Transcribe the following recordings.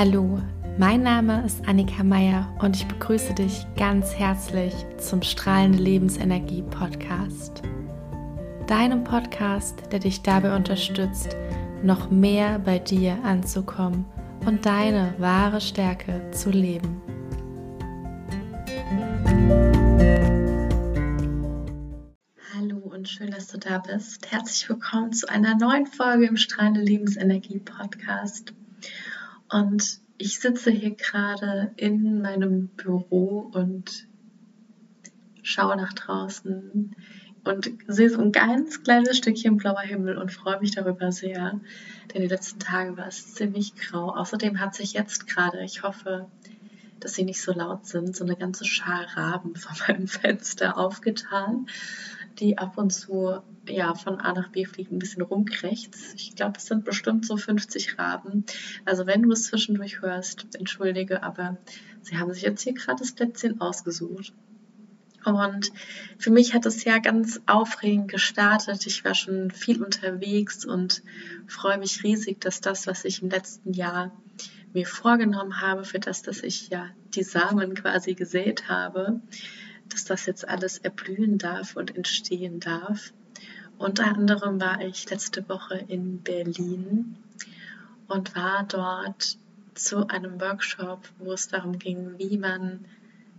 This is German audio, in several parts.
Hallo, mein Name ist Annika Meier und ich begrüße dich ganz herzlich zum Strahlende Lebensenergie Podcast. Deinem Podcast, der dich dabei unterstützt, noch mehr bei dir anzukommen und deine wahre Stärke zu leben. Hallo und schön, dass du da bist. Herzlich willkommen zu einer neuen Folge im Strahlende Lebensenergie Podcast. Und ich sitze hier gerade in meinem Büro und schaue nach draußen und sehe so ein ganz kleines Stückchen blauer Himmel und freue mich darüber sehr, denn die letzten Tage war es ziemlich grau. Außerdem hat sich jetzt gerade, ich hoffe, dass sie nicht so laut sind, so eine ganze Schar Raben vor meinem Fenster aufgetan die ab und zu ja, von A nach B fliegen, ein bisschen rumkrächzt. Ich glaube, es sind bestimmt so 50 Raben. Also wenn du es zwischendurch hörst, entschuldige, aber sie haben sich jetzt hier gerade das Plätzchen ausgesucht. Und für mich hat es ja ganz aufregend gestartet. Ich war schon viel unterwegs und freue mich riesig, dass das, was ich im letzten Jahr mir vorgenommen habe, für das, dass ich ja die Samen quasi gesät habe, dass das jetzt alles erblühen darf und entstehen darf. Unter anderem war ich letzte Woche in Berlin und war dort zu einem Workshop, wo es darum ging, wie man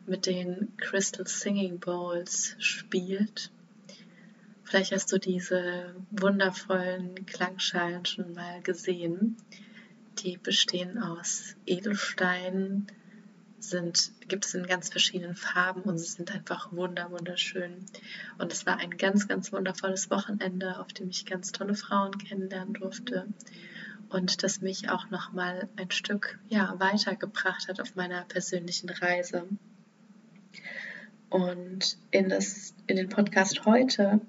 mit den Crystal Singing Bowls spielt. Vielleicht hast du diese wundervollen Klangschalen schon mal gesehen. Die bestehen aus Edelsteinen, sind, gibt es in ganz verschiedenen Farben und sie sind einfach wunder, wunderschön. Und es war ein ganz, ganz wundervolles Wochenende, auf dem ich ganz tolle Frauen kennenlernen durfte und das mich auch nochmal ein Stück ja, weitergebracht hat auf meiner persönlichen Reise. Und in, das, in den Podcast heute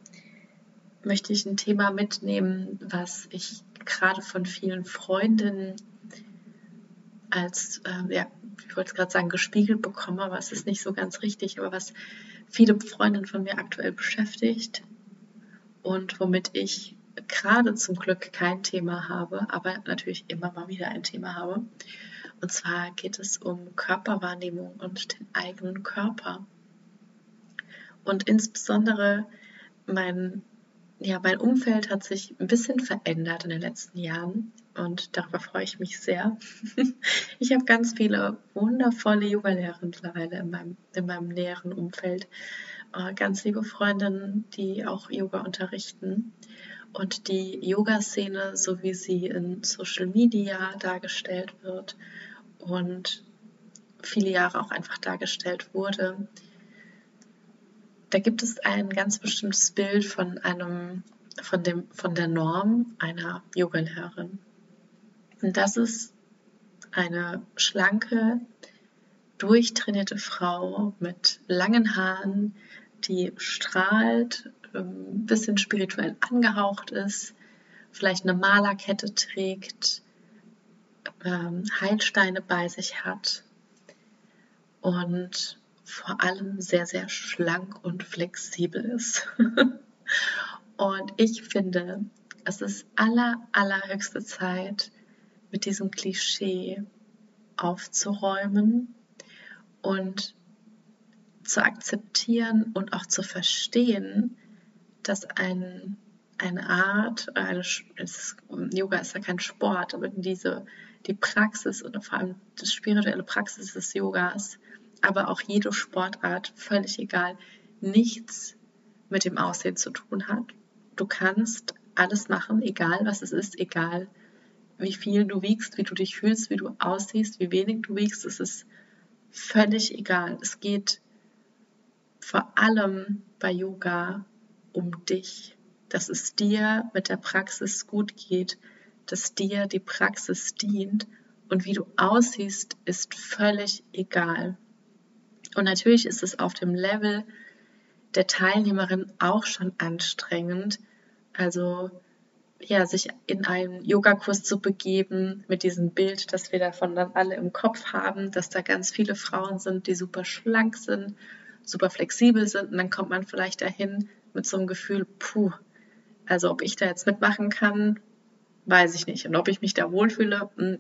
möchte ich ein Thema mitnehmen, was ich gerade von vielen Freundinnen als äh, ja, ich wollte gerade sagen, gespiegelt bekomme, aber es ist nicht so ganz richtig, aber was viele Freundinnen von mir aktuell beschäftigt und womit ich gerade zum Glück kein Thema habe, aber natürlich immer mal wieder ein Thema habe. Und zwar geht es um Körperwahrnehmung und den eigenen Körper. Und insbesondere mein ja, mein Umfeld hat sich ein bisschen verändert in den letzten Jahren und darüber freue ich mich sehr. ich habe ganz viele wundervolle Yoga-Lehrer mittlerweile in meinem, in meinem näheren Umfeld. Äh, ganz liebe Freundinnen, die auch Yoga unterrichten. Und die Yoga-Szene, so wie sie in Social Media dargestellt wird und viele Jahre auch einfach dargestellt wurde, da gibt es ein ganz bestimmtes Bild von einem, von dem, von der Norm einer Yogalehrerin. Und das ist eine schlanke, durchtrainierte Frau mit langen Haaren, die strahlt, ein ähm, bisschen spirituell angehaucht ist, vielleicht eine Malerkette trägt, ähm, Heilsteine bei sich hat und vor allem sehr, sehr schlank und flexibel ist. und ich finde, es ist aller, allerhöchste Zeit, mit diesem Klischee aufzuräumen und zu akzeptieren und auch zu verstehen, dass ein, eine Art, eine, ist, Yoga ist ja kein Sport, aber diese, die Praxis und vor allem die spirituelle Praxis des Yogas aber auch jede Sportart, völlig egal, nichts mit dem Aussehen zu tun hat. Du kannst alles machen, egal was es ist, egal wie viel du wiegst, wie du dich fühlst, wie du aussiehst, wie wenig du wiegst, es ist völlig egal. Es geht vor allem bei Yoga um dich, dass es dir mit der Praxis gut geht, dass dir die Praxis dient und wie du aussiehst, ist völlig egal. Und natürlich ist es auf dem Level der Teilnehmerin auch schon anstrengend, also ja, sich in einen Yogakurs zu begeben mit diesem Bild, das wir davon dann alle im Kopf haben, dass da ganz viele Frauen sind, die super schlank sind, super flexibel sind und dann kommt man vielleicht dahin mit so einem Gefühl, puh, also ob ich da jetzt mitmachen kann, weiß ich nicht. Und ob ich mich da wohlfühle, hm,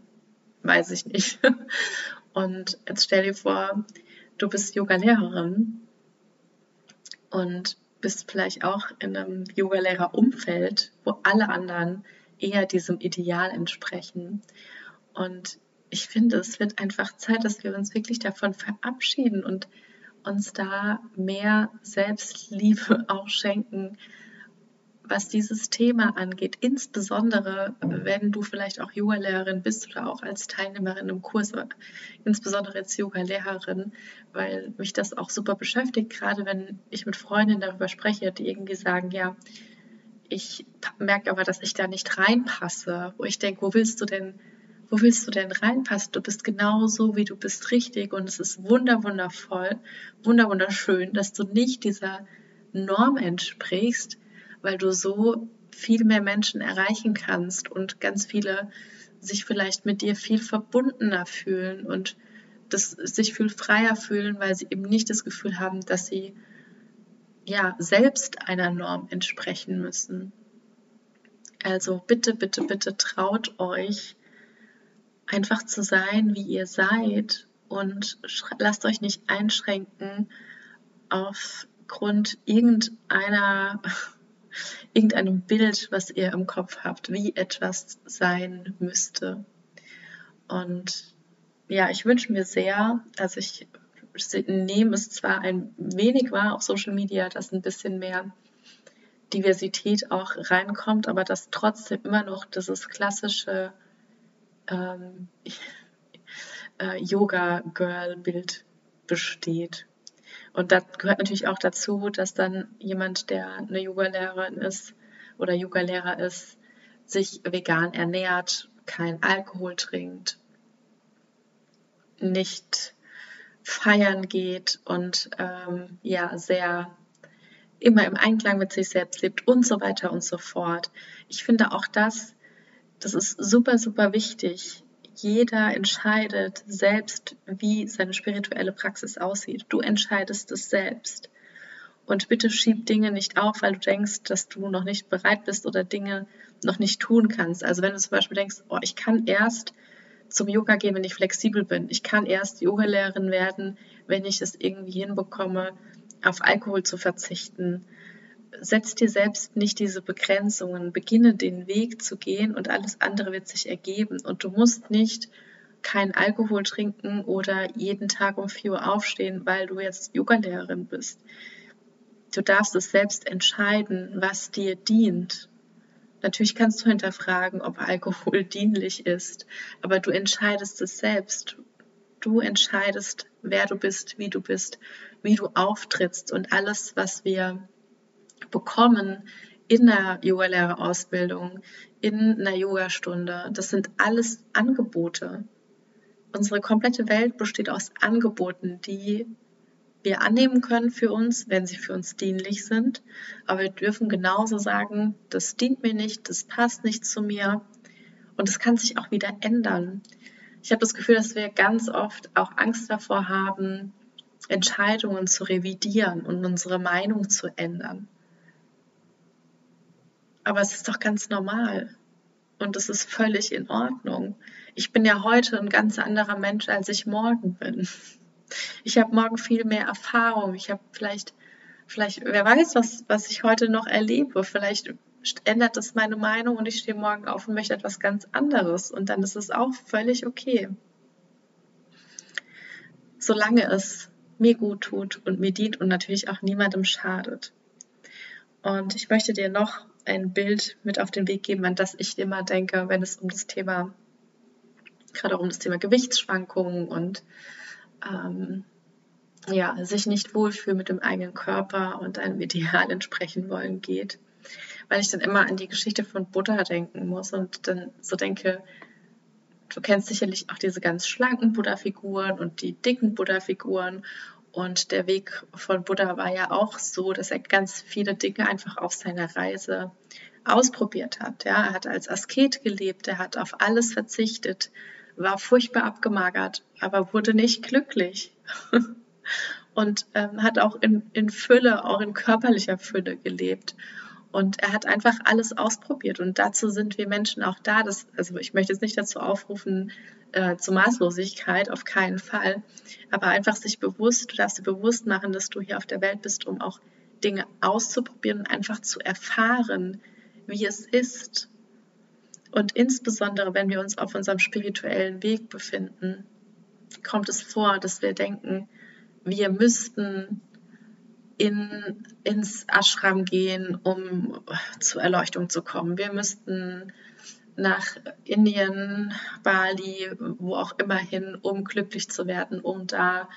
weiß ich nicht. Und jetzt stell dir vor, du bist Yoga-Lehrerin und bist vielleicht auch in einem Yoga-Lehrer-Umfeld, wo alle anderen eher diesem Ideal entsprechen. Und ich finde, es wird einfach Zeit, dass wir uns wirklich davon verabschieden und uns da mehr Selbstliebe auch schenken, was dieses Thema angeht, insbesondere wenn du vielleicht auch Yoga-Lehrerin bist oder auch als Teilnehmerin im Kurs, insbesondere als Yoga-Lehrerin, weil mich das auch super beschäftigt, gerade wenn ich mit Freundinnen darüber spreche, die irgendwie sagen, ja, ich merke aber, dass ich da nicht reinpasse, wo ich denke, wo willst du denn, wo willst du denn reinpassen? Du bist genau so, wie du bist, richtig und es ist wunder, wundervoll, wunder, wunderschön, dass du nicht dieser Norm entsprichst, weil du so viel mehr Menschen erreichen kannst und ganz viele sich vielleicht mit dir viel verbundener fühlen und das, sich viel freier fühlen, weil sie eben nicht das Gefühl haben, dass sie ja selbst einer Norm entsprechen müssen. Also bitte, bitte, bitte traut euch einfach zu sein, wie ihr seid und lasst euch nicht einschränken aufgrund irgendeiner irgendeinem Bild, was ihr im Kopf habt, wie etwas sein müsste. Und ja, ich wünsche mir sehr, also ich nehme es zwar ein wenig wahr auf Social Media, dass ein bisschen mehr Diversität auch reinkommt, aber dass trotzdem immer noch dieses klassische ähm, äh, Yoga-Girl-Bild besteht. Und da gehört natürlich auch dazu, dass dann jemand, der eine Yoga-Lehrerin ist oder Yoga-Lehrer ist, sich vegan ernährt, kein Alkohol trinkt, nicht feiern geht und ähm, ja sehr immer im Einklang mit sich selbst lebt und so weiter und so fort. Ich finde auch das, das ist super, super wichtig, jeder entscheidet selbst, wie seine spirituelle Praxis aussieht. Du entscheidest es selbst. Und bitte schieb Dinge nicht auf, weil du denkst, dass du noch nicht bereit bist oder Dinge noch nicht tun kannst. Also wenn du zum Beispiel denkst, oh, ich kann erst zum Yoga gehen, wenn ich flexibel bin. Ich kann erst Yogalehrerin werden, wenn ich es irgendwie hinbekomme, auf Alkohol zu verzichten setz dir selbst nicht diese Begrenzungen, beginne den Weg zu gehen und alles andere wird sich ergeben. Und du musst nicht keinen Alkohol trinken oder jeden Tag um 4 Uhr aufstehen, weil du jetzt Yogalehrerin bist. Du darfst es selbst entscheiden, was dir dient. Natürlich kannst du hinterfragen, ob Alkohol dienlich ist, aber du entscheidest es selbst. Du entscheidest, wer du bist, wie du bist, wie du auftrittst und alles, was wir bekommen in der Yogalehrerausbildung, in einer Yogastunde. Das sind alles Angebote. Unsere komplette Welt besteht aus Angeboten, die wir annehmen können für uns, wenn sie für uns dienlich sind. Aber wir dürfen genauso sagen, das dient mir nicht, das passt nicht zu mir. Und es kann sich auch wieder ändern. Ich habe das Gefühl, dass wir ganz oft auch Angst davor haben, Entscheidungen zu revidieren und unsere Meinung zu ändern. Aber es ist doch ganz normal. Und es ist völlig in Ordnung. Ich bin ja heute ein ganz anderer Mensch, als ich morgen bin. Ich habe morgen viel mehr Erfahrung. Ich habe vielleicht, vielleicht, wer weiß, was, was ich heute noch erlebe. Vielleicht ändert das meine Meinung und ich stehe morgen auf und möchte etwas ganz anderes. Und dann ist es auch völlig okay. Solange es mir gut tut und mir dient und natürlich auch niemandem schadet. Und ich möchte dir noch ein Bild mit auf den Weg geben, an das ich immer denke, wenn es um das Thema, gerade um das Thema Gewichtsschwankungen und ähm, ja, sich nicht wohlfühlen mit dem eigenen Körper und einem Ideal entsprechen wollen geht. Weil ich dann immer an die Geschichte von Buddha denken muss und dann so denke, du kennst sicherlich auch diese ganz schlanken Buddha-Figuren und die dicken Buddha-Figuren und der Weg von Buddha war ja auch so, dass er ganz viele Dinge einfach auf seiner Reise ausprobiert hat. Ja, er hat als Asket gelebt, er hat auf alles verzichtet, war furchtbar abgemagert, aber wurde nicht glücklich. und ähm, hat auch in, in Fülle, auch in körperlicher Fülle gelebt. Und er hat einfach alles ausprobiert. Und dazu sind wir Menschen auch da. Dass, also ich möchte jetzt nicht dazu aufrufen, äh, zur Maßlosigkeit, auf keinen Fall. Aber einfach sich bewusst, du darfst dir bewusst machen, dass du hier auf der Welt bist, um auch Dinge auszuprobieren und einfach zu erfahren, wie es ist. Und insbesondere, wenn wir uns auf unserem spirituellen Weg befinden, kommt es vor, dass wir denken, wir müssten in, ins Ashram gehen, um zur Erleuchtung zu kommen. Wir müssten nach Indien, Bali, wo auch immer hin, um glücklich zu werden, um da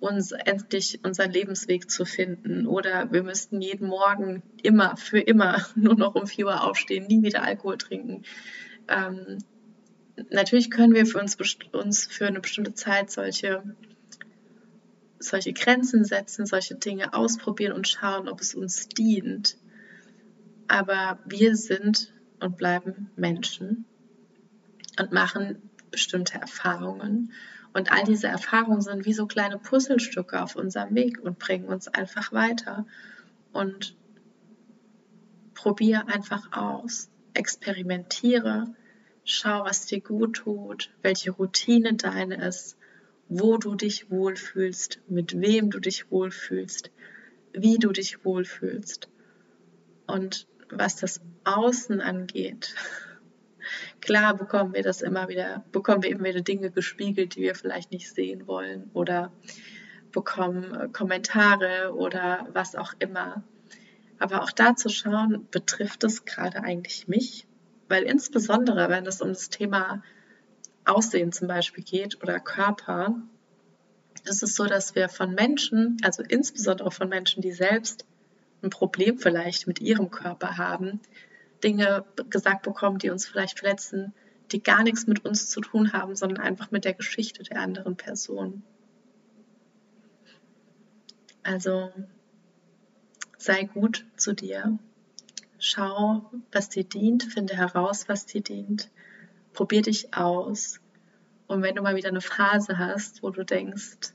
uns endlich unseren Lebensweg zu finden. Oder wir müssten jeden Morgen immer, für immer nur noch um 4 Uhr aufstehen, nie wieder Alkohol trinken. Ähm, natürlich können wir für uns, uns für eine bestimmte Zeit solche, solche Grenzen setzen, solche Dinge ausprobieren und schauen, ob es uns dient. Aber wir sind und bleiben Menschen und machen bestimmte Erfahrungen. Und all diese Erfahrungen sind wie so kleine Puzzlestücke auf unserem Weg und bringen uns einfach weiter. Und probiere einfach aus, experimentiere, schau, was dir gut tut, welche Routine deine ist, wo du dich wohlfühlst, mit wem du dich wohlfühlst, wie du dich wohlfühlst. Und was das Außen angeht, klar bekommen wir das immer wieder, bekommen wir immer wieder Dinge gespiegelt, die wir vielleicht nicht sehen wollen oder bekommen äh, Kommentare oder was auch immer. Aber auch da zu schauen, betrifft es gerade eigentlich mich? Weil insbesondere, wenn es um das Thema Aussehen zum Beispiel geht oder Körper, ist es so, dass wir von Menschen, also insbesondere von Menschen, die selbst ein Problem vielleicht mit ihrem Körper haben, Dinge gesagt bekommen, die uns vielleicht verletzen, die gar nichts mit uns zu tun haben, sondern einfach mit der Geschichte der anderen Person. Also sei gut zu dir. Schau, was dir dient, finde heraus, was dir dient. Probier dich aus. Und wenn du mal wieder eine Phase hast, wo du denkst,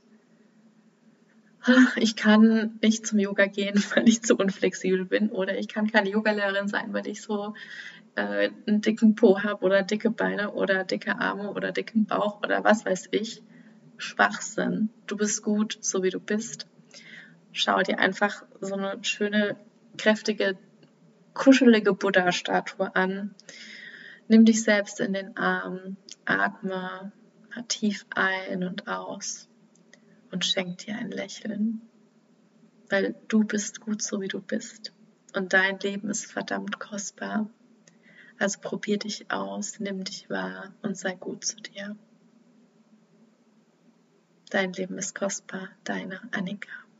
ich kann nicht zum Yoga gehen, weil ich zu unflexibel bin oder ich kann keine Yogalehrerin sein, weil ich so äh, einen dicken Po habe oder dicke Beine oder dicke Arme oder dicken Bauch oder was weiß ich. Schwachsinn. Du bist gut, so wie du bist. Schau dir einfach so eine schöne, kräftige, kuschelige Buddha-Statue an. Nimm dich selbst in den Arm, atme tief ein und aus und schenk dir ein Lächeln, weil du bist gut so, wie du bist und dein Leben ist verdammt kostbar. Also probier dich aus, nimm dich wahr und sei gut zu dir. Dein Leben ist kostbar, deine Annika.